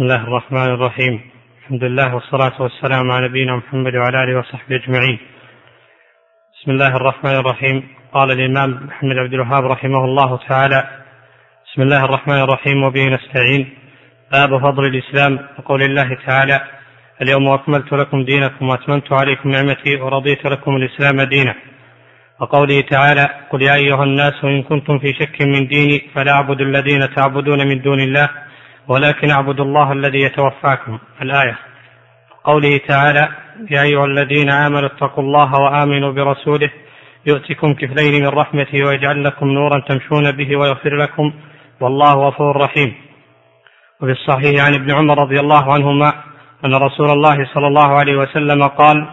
بسم الله الرحمن الرحيم. الحمد لله والصلاة والسلام على نبينا محمد وعلى آله وصحبه أجمعين. بسم الله الرحمن الرحيم. قال الإمام محمد عبد الوهاب رحمه الله تعالى بسم الله الرحمن الرحيم وبه نستعين. باب فضل الإسلام. وقول الله تعالى اليوم أكملت لكم دينكم وأتممت عليكم نعمتي ورضيت لكم الإسلام دينا. وقوله تعالى قل يا أيها الناس إن كنتم في شك من ديني فلا أعبد الذين تعبدون من دون الله ولكن اعبدوا الله الذي يتوفاكم. الآية. قوله تعالى يا أيها الذين آمنوا اتقوا الله وآمنوا برسوله يؤتكم كفلين من رحمته ويجعل لكم نورا تمشون به ويغفر لكم والله غفور رحيم. وفي الصحيح عن ابن عمر رضي الله عنهما أن رسول الله صلى الله عليه وسلم قال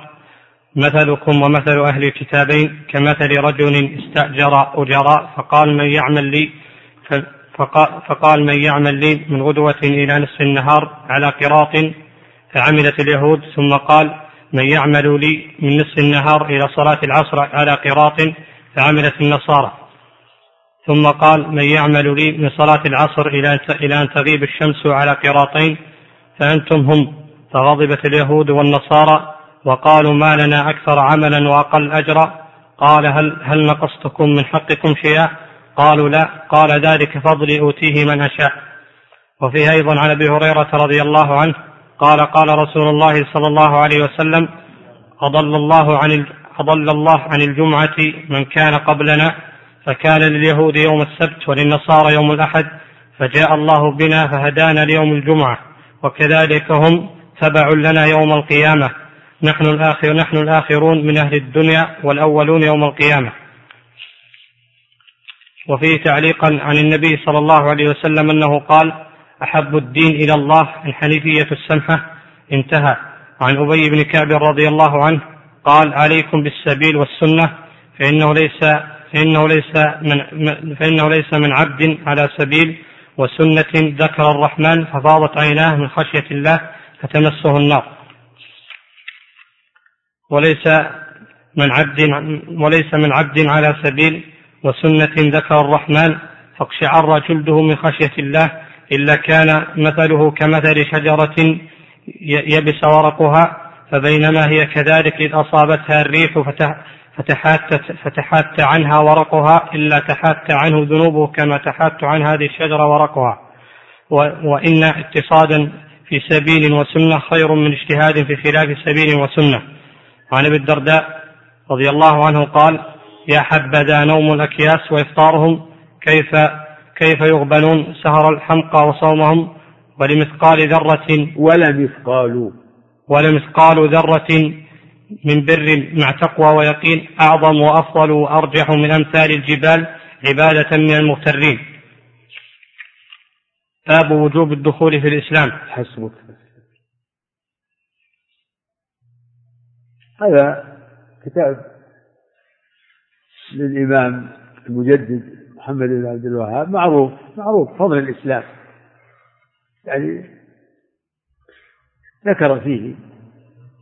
مثلكم ومثل أهل الكتابين كمثل رجل استأجر أجراء فقال من يعمل لي فقال من يعمل لي من غدوة إلى نصف النهار على قراط فعملت اليهود ثم قال من يعمل لي من نصف النهار إلى صلاة العصر على قراط فعملت النصارى. ثم قال من يعمل لي من صلاة العصر إلى إلى أن تغيب الشمس على قراطين فأنتم هم. فغضبت اليهود والنصارى وقالوا ما لنا أكثر عملا وأقل أجرا قال هل هل نقصتكم من حقكم شيئا؟ قالوا لا قال ذلك فضلي أوتيه من أشاء. وفيه أيضا عن أبي هريرة رضي الله عنه قال قال رسول الله صلى الله عليه وسلم أضل الله عن أضل الله عن الجمعة من كان قبلنا فكان لليهود يوم السبت وللنصارى يوم الأحد فجاء الله بنا فهدانا ليوم الجمعة وكذلك هم تبع لنا يوم القيامة. نحن الآخر نحن الآخرون من أهل الدنيا والأولون يوم القيامة. وفيه تعليقا عن النبي صلى الله عليه وسلم أنه قال أحب الدين إلى الله الحنيفية السمحة انتهى. عن أبي بن كعب رضي الله عنه قال عليكم بالسبيل والسنة فإنه ليس فإنه ليس من فإنه ليس من عبد على سبيل وسنة ذكر الرحمن ففاضت عيناه من خشية الله فتمسه النار. وليس من عبد وليس من عبد على سبيل وسنة ذكر الرحمن فاقشعر جلده من خشية الله إلا كان مثله كمثل شجرة يبس ورقها فبينما هي كذلك إذ أصابتها الريح فتحات, فتحات عنها ورقها إلا تحات عنه ذنوبه كما تحات عن هذه الشجرة ورقها. وإن اقتصادا في سبيل وسنة خير من اجتهاد في خلاف سبيل وسنة. وعن ابي الدرداء رضي الله عنه قال يا حبذا نوم الأكياس وإفطارهم كيف كيف يغبنون سهر الحمقى وصومهم؟ ولمثقال ذرة ولمثقال. ولمثقال ذرة من بر مع تقوى ويقين. أعظم وأفضل وأرجح من أمثال الجبال عبادة من المغترين. باب وجوب الدخول في الإسلام. حسبك. هذا كتاب للإمام المجدد محمد بن عبد الوهاب معروف معروف فضل الإسلام. يعني ذكر فيه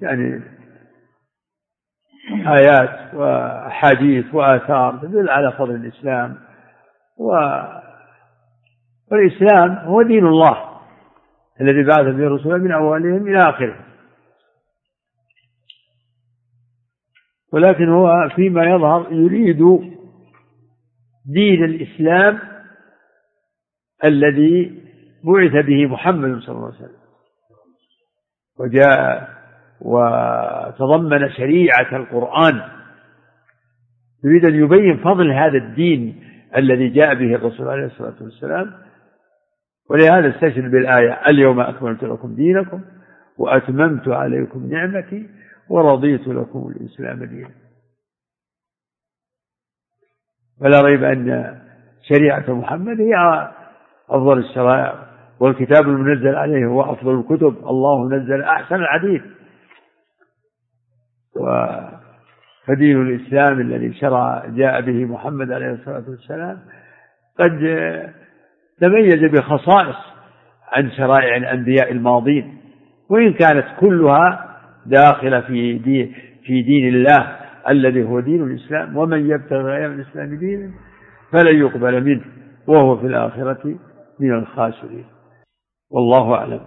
يعني آيات وأحاديث وآثار تدل على فضل الإسلام. و والإسلام هو دين الله الذي بعث به رسولا من أولهم إلى آخره ولكن هو فيما يظهر يريد دين الإسلام الذي بعث به محمد صلى الله عليه وسلم. وجاء وتضمن شريعة القرآن. يريد أن يبين فضل هذا الدين الذي جاء به الرسول عليه الصلاة والسلام. ولهذا استشهد بالآية اليوم أكملت لكم دينكم وأتممت عليكم نعمتي ورضيت لكم الإسلام دينا. فلا ريب أن شريعة محمد هي أفضل الشرائع والكتاب المنزل عليه هو أفضل الكتب الله نزل أحسن الحديث. فدين الإسلام الذي شرع جاء به محمد عليه الصلاة والسلام قد تميز بخصائص عن شرائع الأنبياء الماضين وإن كانت كلها داخلة في دين في دين الله الذي هو دين الإسلام ومن يبتغي غير الإسلام دينا فلن يقبل منه وهو في الآخرة من الخاسرين. والله أعلم.